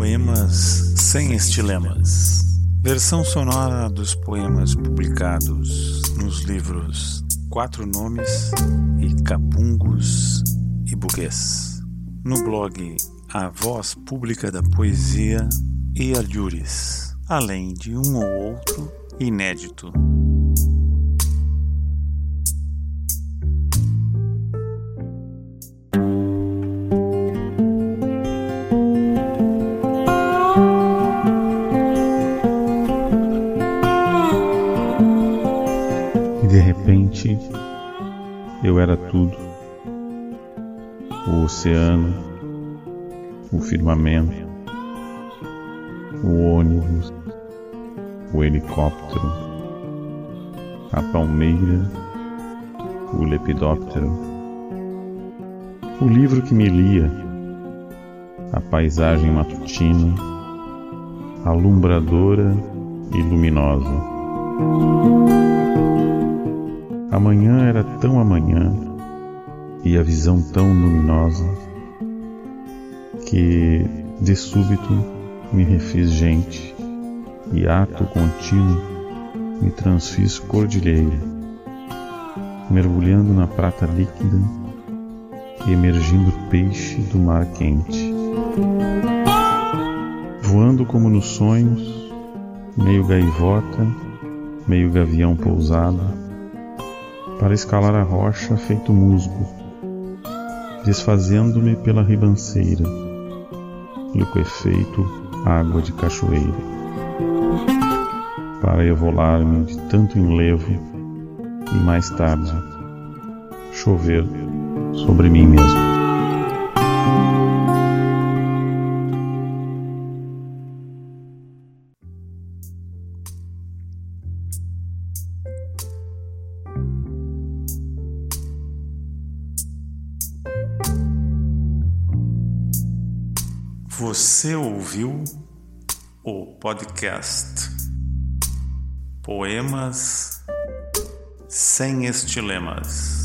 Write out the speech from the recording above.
Poemas sem estilemas. Versão sonora dos poemas publicados nos livros Quatro Nomes e Capungos e Buguês. No blog A Voz Pública da Poesia e Alhures, além de um ou outro inédito. De repente eu era tudo: o oceano, o firmamento, o ônibus, o helicóptero, a palmeira, o lepidóptero, o livro que me lia, a paisagem matutina, alumbradora e luminosa. Tão amanhã e a visão tão luminosa que de súbito me refiz gente e ato contínuo me transfiz cordilheira, mergulhando na prata líquida e emergindo peixe do mar quente. Voando como nos sonhos, meio gaivota, meio gavião pousado, para escalar a rocha feito musgo, desfazendo-me pela ribanceira, liquefeito água de cachoeira, para evolar-me de tanto enlevo e mais tarde chover sobre mim mesmo. Você ouviu o podcast Poemas sem Estilemas.